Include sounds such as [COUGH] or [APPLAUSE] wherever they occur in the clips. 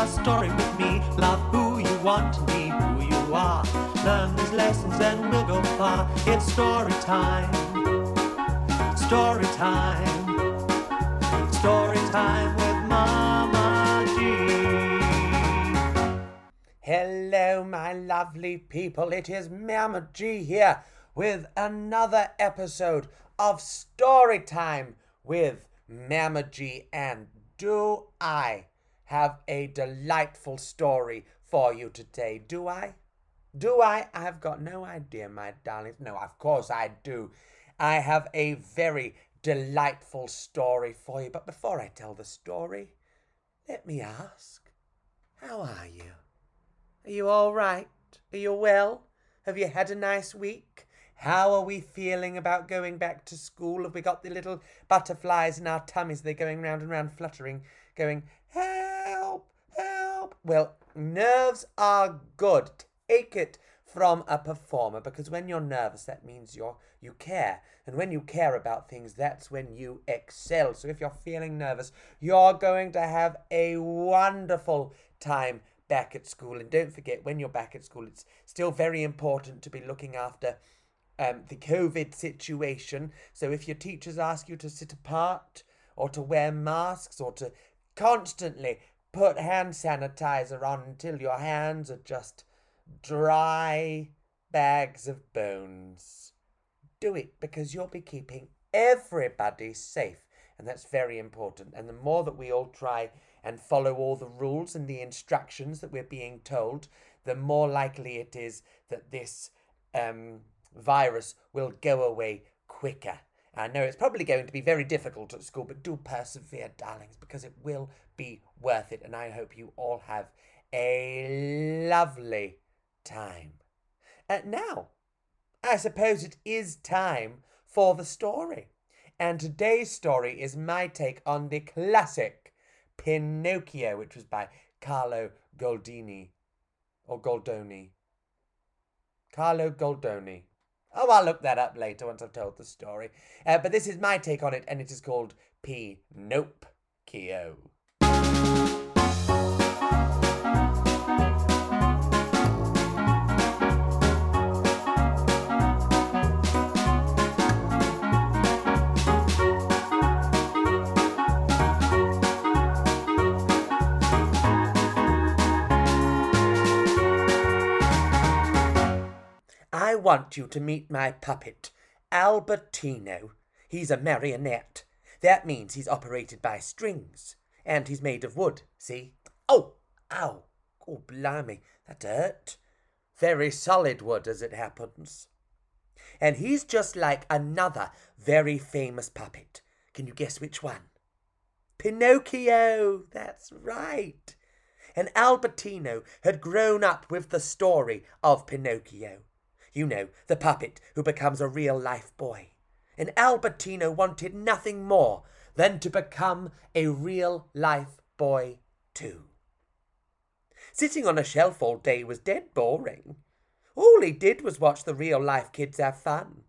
a story with me. Love who you want to be, who you are. Learn these lessons and we'll go far. It's story time. Story time. Story time with Mama G. Hello, my lovely people. It is Mama G here with another episode of Story Time with Mama G. And do I have a delightful story for you today? Do I? Do I? I've got no idea, my darlings. No, of course I do. I have a very delightful story for you. But before I tell the story, let me ask how are you? Are you all right? Are you well? Have you had a nice week? How are we feeling about going back to school? Have we got the little butterflies in our tummies? They're going round and round, fluttering, going, help. Well, nerves are good. Take it from a performer because when you're nervous, that means you're you care, and when you care about things, that's when you excel. So if you're feeling nervous, you're going to have a wonderful time back at school. And don't forget, when you're back at school, it's still very important to be looking after um, the COVID situation. So if your teachers ask you to sit apart or to wear masks or to constantly put hand sanitizer on until your hands are just dry bags of bones. Do it because you'll be keeping everybody safe. And that's very important. And the more that we all try and follow all the rules and the instructions that we're being told, the more likely it is that this um, virus will go away quicker. I know it's probably going to be very difficult at school, but do persevere, darlings, because it will be worth it. And I hope you all have a lovely time. And now, I suppose it is time for the story. And today's story is my take on the classic Pinocchio, which was by Carlo Goldini. Or Goldoni. Carlo Goldoni. Oh, I'll look that up later once I've told the story. Uh, but this is my take on it, and it is called P. Nope Kio. I want you to meet my puppet, Albertino. He's a marionette. That means he's operated by strings. And he's made of wood, see? Oh, ow. Oh, blimey, that hurt. Very solid wood, as it happens. And he's just like another very famous puppet. Can you guess which one? Pinocchio! That's right. And Albertino had grown up with the story of Pinocchio. You know, the puppet who becomes a real life boy. And Albertino wanted nothing more than to become a real life boy too. Sitting on a shelf all day was dead boring. All he did was watch the real life kids have fun.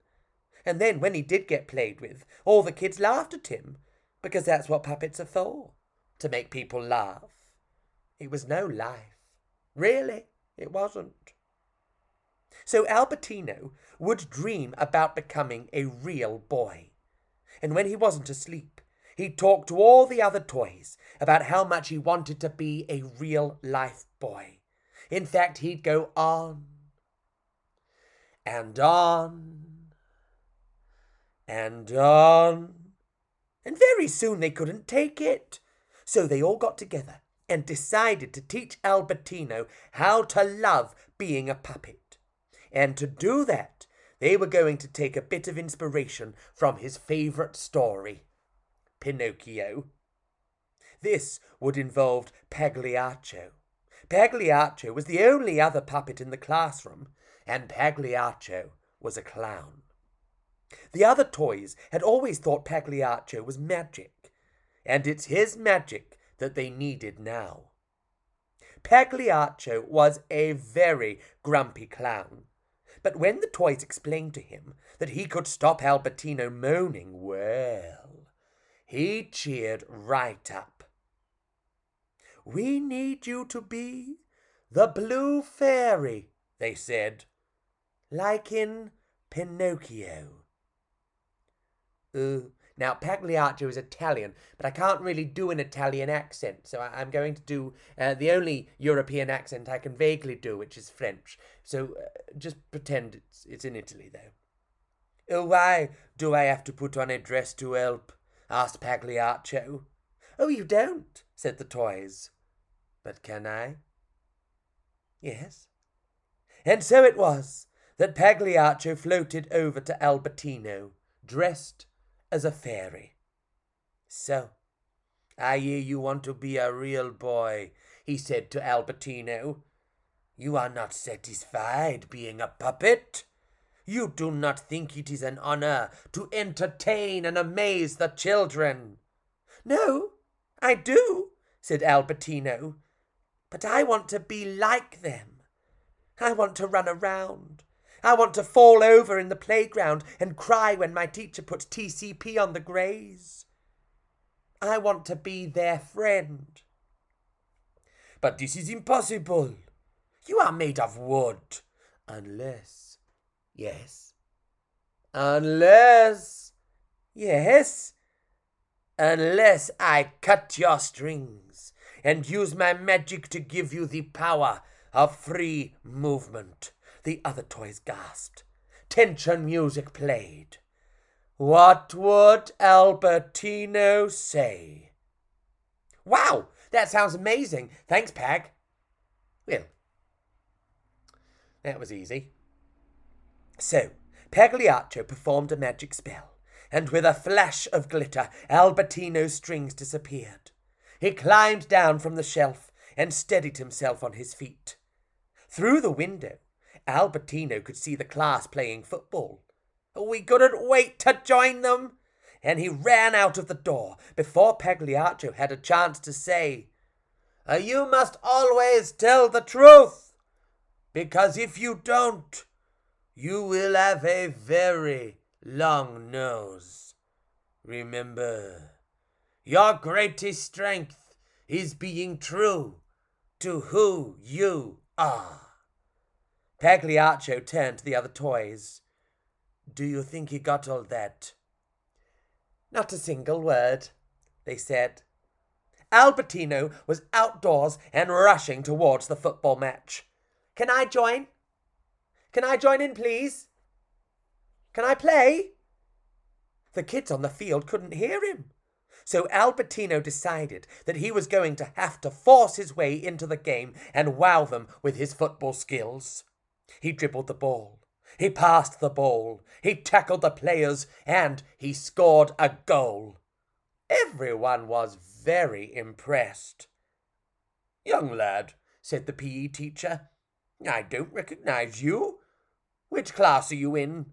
And then when he did get played with, all the kids laughed at him, because that's what puppets are for, to make people laugh. It was no life. Really, it wasn't. So Albertino would dream about becoming a real boy. And when he wasn't asleep, he'd talk to all the other toys about how much he wanted to be a real life boy. In fact, he'd go on and on and on. And very soon they couldn't take it. So they all got together and decided to teach Albertino how to love being a puppet. And to do that, they were going to take a bit of inspiration from his favorite story, Pinocchio. This would involve Pagliaccio. Pagliaccio was the only other puppet in the classroom, and Pagliaccio was a clown. The other toys had always thought Pagliaccio was magic, and it's his magic that they needed now. Pagliaccio was a very grumpy clown, but when the toys explained to him that he could stop Albertino moaning, well, he cheered right up. We need you to be the blue fairy, they said, like in Pinocchio. Uh, now, Pagliaccio is Italian, but I can't really do an Italian accent, so I, am going to do uh, the only European accent I can vaguely do, which is French. So uh, just pretend it's, it's in Italy, though. Oh, why do I have to put on a dress to help? Asked Pagliaccio. Oh, you don't, said the toys. But can I? Yes. And so it was that Pagliaccio floated over to Albertino, dressed as a fairy. So, I hear you want to be a real boy, he said to Albertino. You are not satisfied being a puppet. You do not think it is an honor to entertain and amaze the children. No, I do, said Albertino. But I want to be like them. I want to run around I want to fall over in the playground and cry when my teacher puts TCP on the greys. I want to be their friend. But this is impossible. You are made of wood. Unless. Yes. Unless. Yes. Unless I cut your strings and use my magic to give you the power of free movement the other toys gasped. Tension music played. What would Albertino say? Wow, that sounds amazing. Thanks, Pag. Well, that was easy. So, Pagliaccio performed a magic spell, and with a flash of glitter, Albertino's strings disappeared. He climbed down from the shelf and steadied himself on his feet. Through the window, Albertino could see the class playing football. We couldn't wait to join them. And he ran out of the door before Pagliaccio had a chance to say, uh, You must always tell the truth, because if you don't, you will have a very long nose. Remember, your greatest strength is being true to who you are. Pagliaccio turned to the other toys. Do you think he got all that? Not a single word, they said. Albertino was outdoors and rushing towards the football match. Can I join? Can I join in, please? Can I play? The kids on the field couldn't hear him. So Albertino decided that he was going to have to force his way into the game and wow them with his football skills. He dribbled the ball. He passed the ball. He tackled the players and he scored a goal. Everyone was very impressed. Young lad, said the PE teacher, I don't recognize you. Which class are you in?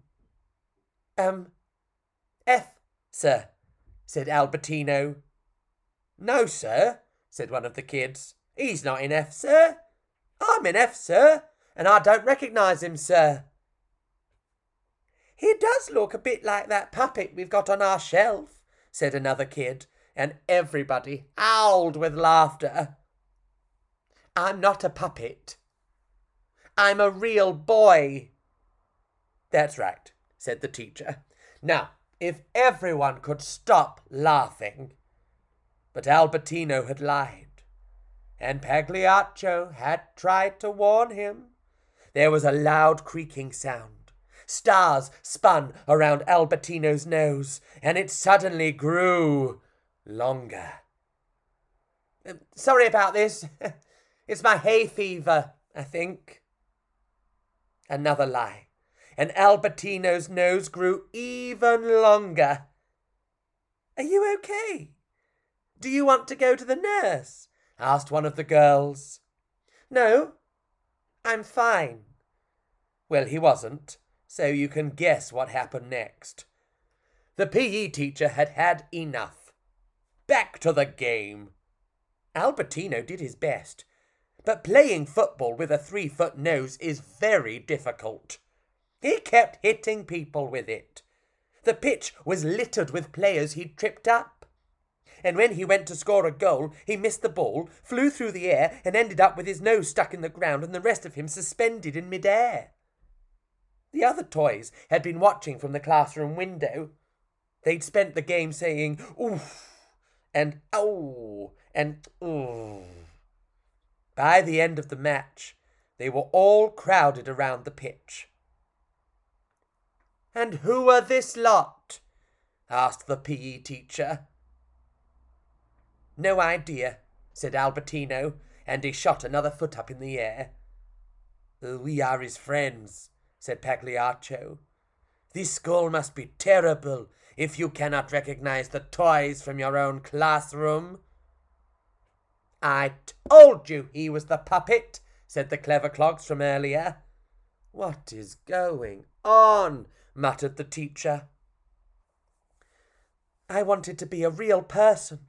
Um, F, sir, said Albertino. No, sir, said one of the kids. He's not in F, sir. I'm in F, sir, and I don't recognise him, sir. He does look a bit like that puppet we've got on our shelf, said another kid, and everybody howled with laughter. I'm not a puppet. I'm a real boy. That's right, said the teacher. Now, if everyone could stop laughing. But Albertino had lied, and Pagliaccio had tried to warn him. There was a loud creaking sound. Stars spun around Albertino's nose, and it suddenly grew longer. Um, sorry about this. [LAUGHS] it's my hay fever, I think. Another lie. And Albertino's nose grew even longer. Are you okay? Do you want to go to the nurse? asked one of the girls. No, I'm fine. Well, he wasn't, so you can guess what happened next. The PE teacher had had enough. Back to the game. Albertino did his best, but playing football with a three foot nose is very difficult. He kept hitting people with it. The pitch was littered with players he'd tripped up. and when he went to score a goal, he missed the ball, flew through the air, and ended up with his nose stuck in the ground and the rest of him suspended in midair. The other toys had been watching from the classroom window. They'd spent the game saying, oof, and oh, and ooh. By the end of the match, they were all crowded around the pitch. And who are this lot? asked the PE teacher. No idea, said Albertino, and he shot another foot up in the air. We are his friends, said Pagliaccio. This school must be terrible if you cannot recognize the toys from your own classroom. I told you he was the puppet, said the clever clogs from earlier. What is going on? Muttered the teacher. I wanted to be a real person,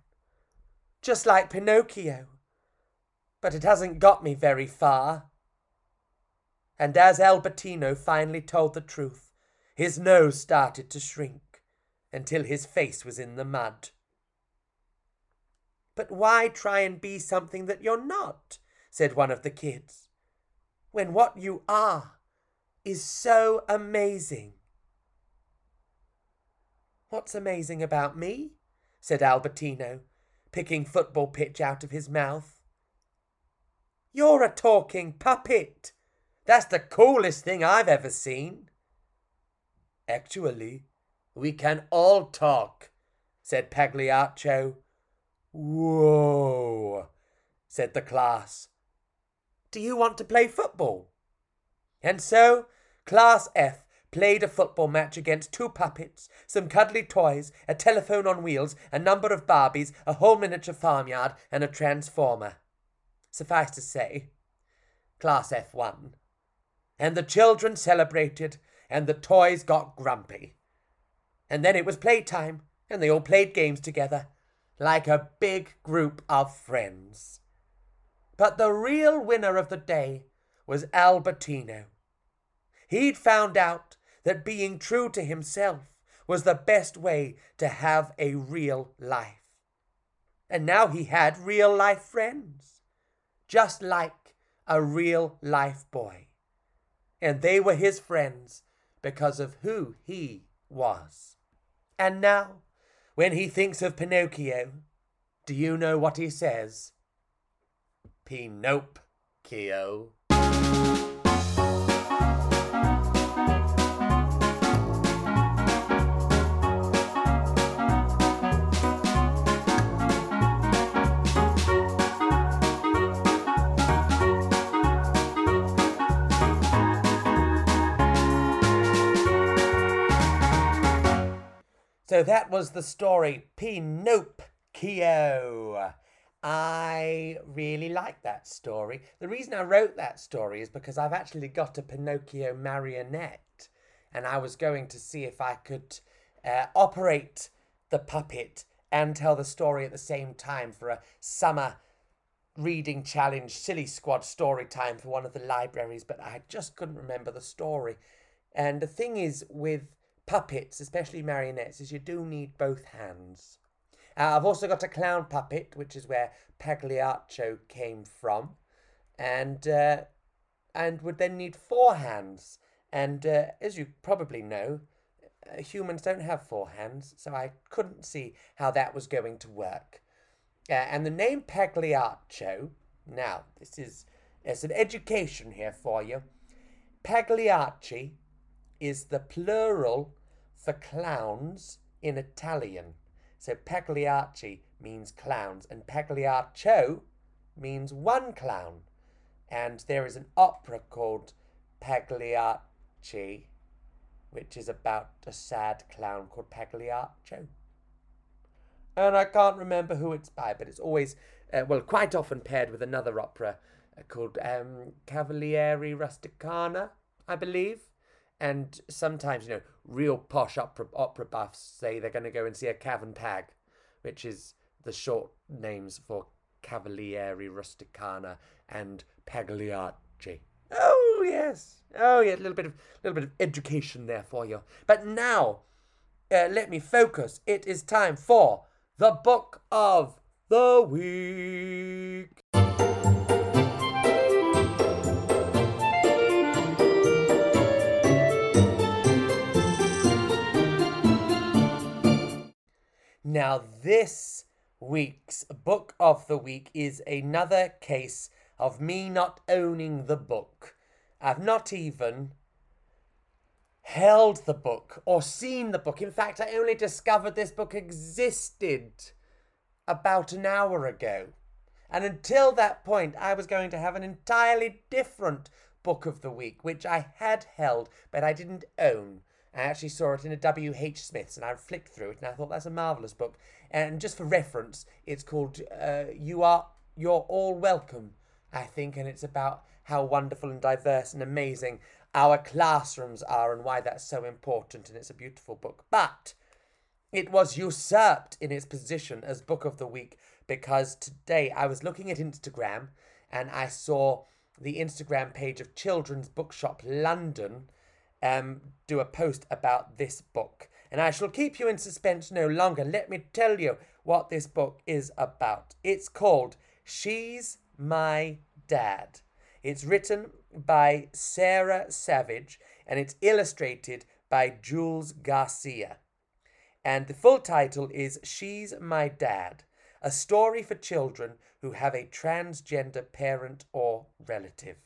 just like Pinocchio, but it hasn't got me very far. And as Albertino finally told the truth, his nose started to shrink until his face was in the mud. But why try and be something that you're not? said one of the kids, when what you are is so amazing. What's amazing about me? said Albertino, picking football pitch out of his mouth. You're a talking puppet. That's the coolest thing I've ever seen. Actually, we can all talk, said Pagliaccio. Whoa, said the class. Do you want to play football? And so, Class F played a football match against two puppets, some cuddly toys, a telephone on wheels, a number of Barbies, a whole miniature farmyard, and a transformer. Suffice to say, Class F won. And the children celebrated, and the toys got grumpy. And then it was playtime, and they all played games together, like a big group of friends. But the real winner of the day was Albertino. He'd found out that being true to himself was the best way to have a real life. And now he had real life friends, just like a real life boy. And they were his friends because of who he was. And now, when he thinks of Pinocchio, do you know what he says? Pinocchio. So that was the story Pinocchio. I really like that story. The reason I wrote that story is because I've actually got a Pinocchio marionette and I was going to see if I could uh, operate the puppet and tell the story at the same time for a summer reading challenge silly squad story time for one of the libraries, but I just couldn't remember the story. And the thing is with puppets, especially marionettes, is you do need both hands. Uh, I've also got a clown puppet, which is where Pagliaccio came from, and uh, and would then need four hands. And uh, as you probably know, uh, humans don't have four hands, so I couldn't see how that was going to work. Uh, and the name Pagliaccio, now this is it's an education here for you. Pagliacci is the plural for clowns in Italian. So Pagliacci means clowns, and Pagliaccio means one clown. And there is an opera called Pagliacci, which is about a sad clown called Pagliaccio. And I can't remember who it's by, but it's always, uh, well, quite often paired with another opera uh, called um, Cavalleria Rusticana, I believe. And sometimes, you know, real posh opera, opera buffs say they're going to go and see a Cavern Pag, which is the short names for Cavalleria Rusticana and Pagliacci. Oh yes, oh yeah, a little bit of a little bit of education there for you. But now, uh, let me focus. It is time for the book of the week. Now, this week's book of the week is another case of me not owning the book. I've not even held the book or seen the book. In fact, I only discovered this book existed about an hour ago. And until that point, I was going to have an entirely different book of the week, which I had held, but I didn't own. I actually saw it in a W.H. Smith's and I flicked through it and I thought that's a marvellous book. And just for reference, it's called uh, You Are You're All Welcome, I think, and it's about how wonderful and diverse and amazing our classrooms are and why that's so important. And it's a beautiful book. But it was usurped in its position as Book of the Week because today I was looking at Instagram and I saw the Instagram page of Children's Bookshop London um, do a post about this book. And I shall keep you in suspense no longer. Let me tell you what this book is about. It's called She's My Dad. It's written by Sarah Savage and it's illustrated by Joules Garcia. And the full title is She's My Dad A Story for Children Who Have a Transgender Parent or Relative.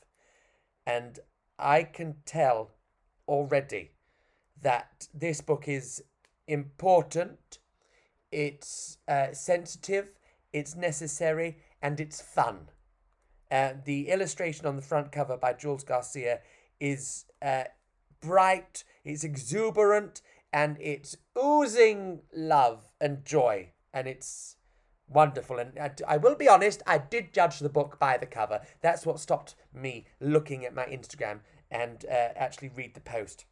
And I can tell already that this book is important, it's uh, sensitive, it's necessary, and it's fun. Uh, the illustration on the front cover by Joules Garcia is uh, bright, it's exuberant, and it's oozing love and joy, and it's wonderful. And I, I, will be honest, I did judge the book by the cover. That's what stopped me looking at my Instagram and uh, actually read the post.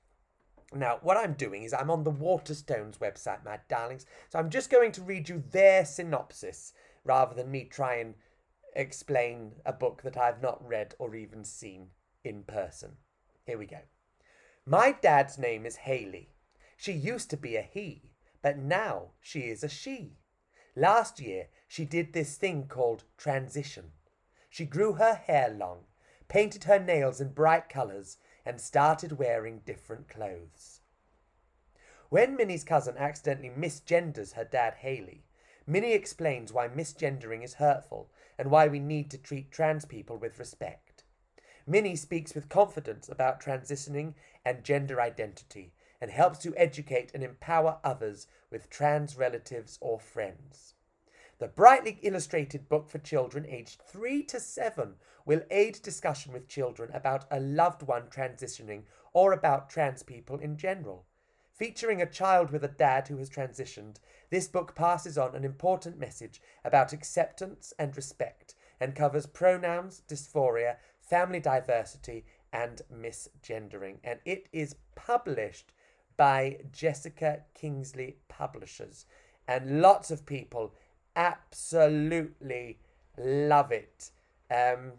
Now, what I'm doing is I'm on the Waterstones website, my darlings. So I'm just going to read you their synopsis rather than me try and explain a book that I've not read or even seen in person. Here we go. My dad's name is Haley. She used to be a he, but now she is a she. Last year, she did this thing called transition. She grew her hair long painted her nails in bright colours, and started wearing different clothes. When Minnie's cousin accidentally misgenders her dad Haley, Minnie explains why misgendering is hurtful and why we need to treat trans people with respect. Minnie speaks with confidence about transitioning and gender identity and helps to educate and empower others with trans relatives or friends. The brightly illustrated book for children aged 3 to 7 will aid discussion with children about a loved one transitioning or about trans people in general. Featuring a child with a dad who has transitioned, this book passes on an important message about acceptance and respect and covers pronouns, dysphoria, family diversity, and misgendering. And it is published by Jessica Kingsley Publishers. And lots of people absolutely love it. Um,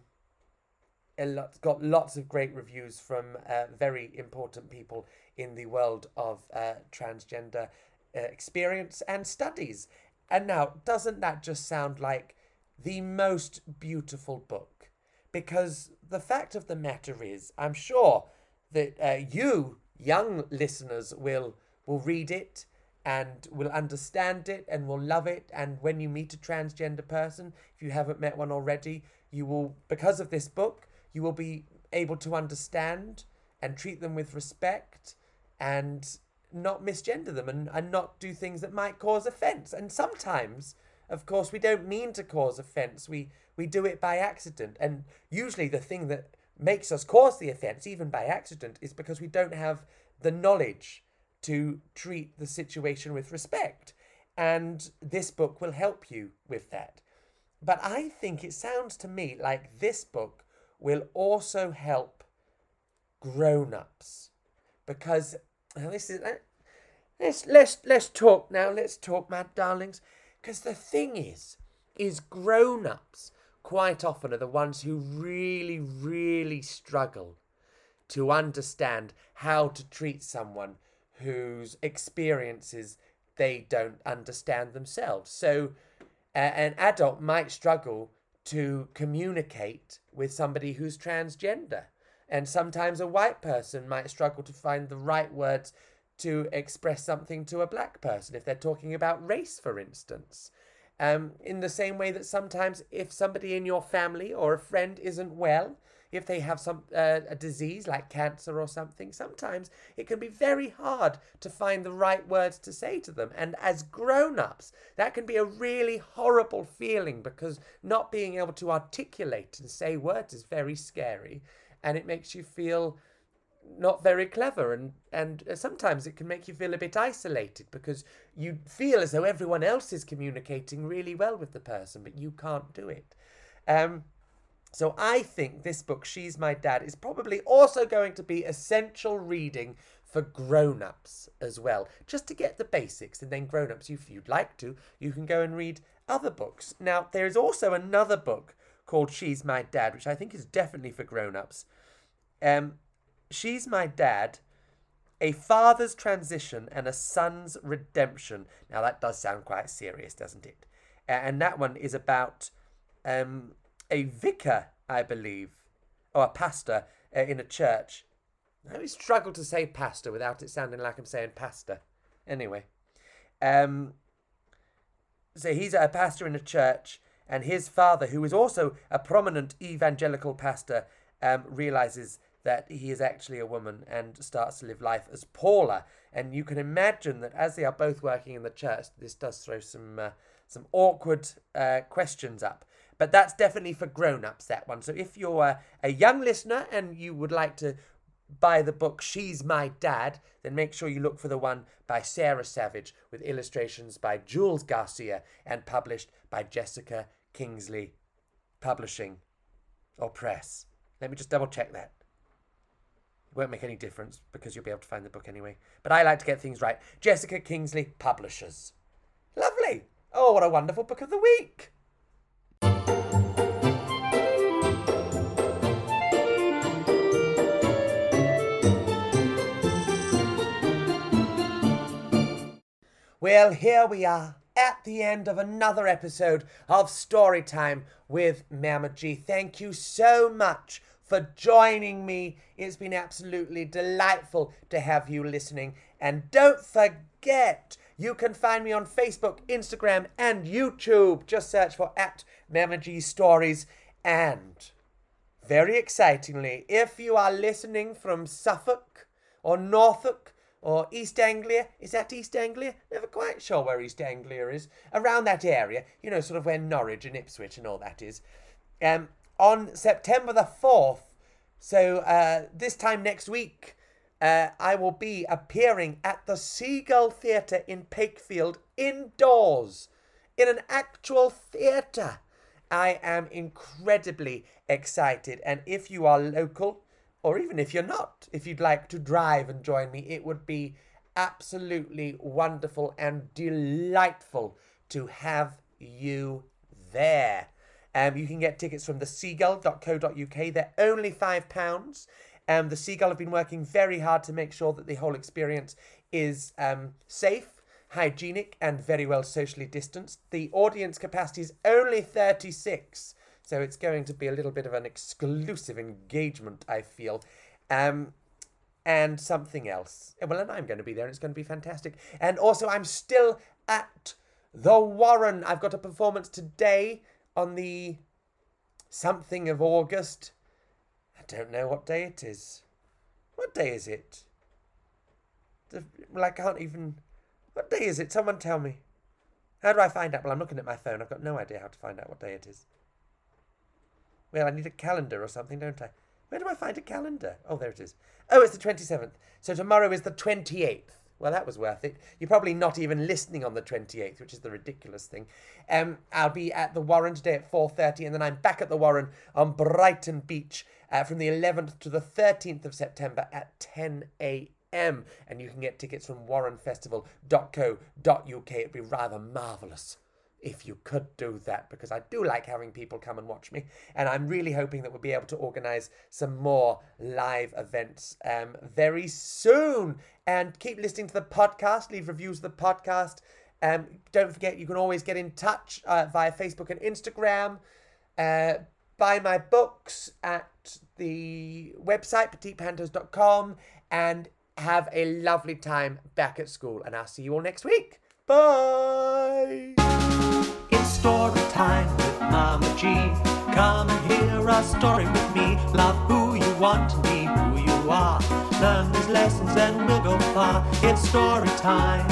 it's got lots of great reviews from uh, very important people in the world of uh, transgender uh, experience and studies. And now, doesn't that just sound like the most beautiful book? Because the fact of the matter is, I'm sure that uh, you, young listeners, will will read it and will understand it and will love it. And when you meet a transgender person, if you haven't met one already, you will, because of this book, you will be able to understand and treat them with respect and not misgender them and, and not do things that might cause offense. And sometimes, of course, we don't mean to cause offense. We we do it by accident. And usually the thing that makes us cause the offense, even by accident, is because we don't have the knowledge to treat the situation with respect. And this book will help you with that. But I think it sounds to me like this book will also help grown ups. Because this is let's let's let's talk now, let's talk, my darlings. Because the thing is, is grown ups quite often are the ones who really, really struggle to understand how to treat someone whose experiences they don't understand themselves. So, uh, an adult might struggle to communicate with somebody who's transgender. And sometimes a white person might struggle to find the right words to express something to a black person if they're talking about race, for instance. Um, in the same way that sometimes if somebody in your family or a friend isn't well, if they have some uh, a disease like cancer or something, sometimes it can be very hard to find the right words to say to them. And as grown-ups, that can be a really horrible feeling because not being able to articulate and say words is very scary, and it makes you feel not very clever and and sometimes it can make you feel a bit isolated because you feel as though everyone else is communicating really well with the person but you can't do it um so I think this book, She's My Dad, is probably also going to be essential reading for grown-ups as well, just to get the basics. And then grown-ups, if you'd like to, you can go and read other books. Now, there is also another book called She's My Dad, which I think is definitely for grown-ups. Um, She's My Dad, a father's transition and a son's redemption. Now, that does sound quite serious, doesn't it? And that one is about um, a vicar, I believe, or a pastor uh, in a church. I always struggle to say pastor without it sounding like I'm saying pastor. Anyway, um, so he's a pastor in a church, and his father, who is also a prominent evangelical pastor, um, realizes that he is actually a woman and starts to live life as Paula. And you can imagine that as they are both working in the church, this does throw some uh, some awkward uh, questions up. But that's definitely for grown ups, that one. So if you're a, a young listener and you would like to buy the book She's My Dad, then make sure you look for the one by Sarah Savage with illustrations by Joules Garcia and published by Jessica Kingsley Publishing or Press. Let me just double check that. It won't make any difference because you'll be able to find the book anyway. But I like to get things right. Jessica Kingsley Publishers. Lovely. Oh, what a wonderful book of the week. Well, here we are at the end of another episode of Storytime with Mama G. Thank you so much for joining me. It's been absolutely delightful to have you listening. And don't forget, you can find me on Facebook, Instagram, and YouTube. Just search for at Mama G Stories. And very excitingly, if you are listening from Suffolk or Norfolk or East Anglia. Is that East Anglia? Never quite sure where East Anglia is. Around that area, you know, sort of where Norwich and Ipswich and all that is. Um, on September the 4th, so uh, this time next week, uh, I will be appearing at the Seagull Theatre in Pakefield indoors in an actual theatre. I am incredibly excited, and if you are local, or even if you're not, if you'd like to drive and join me, it would be absolutely wonderful and delightful to have you there. Um, you can get tickets from theseagull.co.uk. They're only £5. Um, the Seagull have been working very hard to make sure that the whole experience is um, safe, hygienic, and very well socially distanced. The audience capacity is only 36. So it's going to be a little bit of an exclusive engagement, I feel. Um, and something else. Well, and I'm going to be there, and it's going to be fantastic. And also, I'm still at the Warren. I've got a performance today on the something of August. I don't know what day it is. What day is it? Well, I can't even. What day is it? Someone tell me. How do I find out? Well, I'm looking at my phone. I've got no idea how to find out what day it is. Well, I need a calendar or something, don't I? Where do I find a calendar? Oh, there it is. Oh, it's the 27th. So tomorrow is the 28th. Well, that was worth it. You're probably not even listening on the 28th, which is the ridiculous thing. Um, I'll be at the Warren today at 4.30, and then I'm back at the Warren on Brighton Beach uh, from the 11th to the 13th of September at 10 a.m. And you can get tickets from warrenfestival.co.uk. It'd be rather marvellous if you could do that because I do like having people come and watch me. And I'm really hoping that we'll be able to organize some more live events um, very soon. And keep listening to the podcast, leave reviews of the podcast. Um, don't forget, you can always get in touch uh, via Facebook and Instagram. Uh, buy my books at the website, petitepantos.com, and have a lovely time back at school. And I'll see you all next week. Bye. Story time with Mama G. Come and hear a story with me. Love who you want to be, who you are. Learn these lessons and we'll go far. It's story time.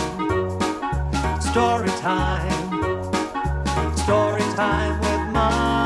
Story time. Story time with Mama.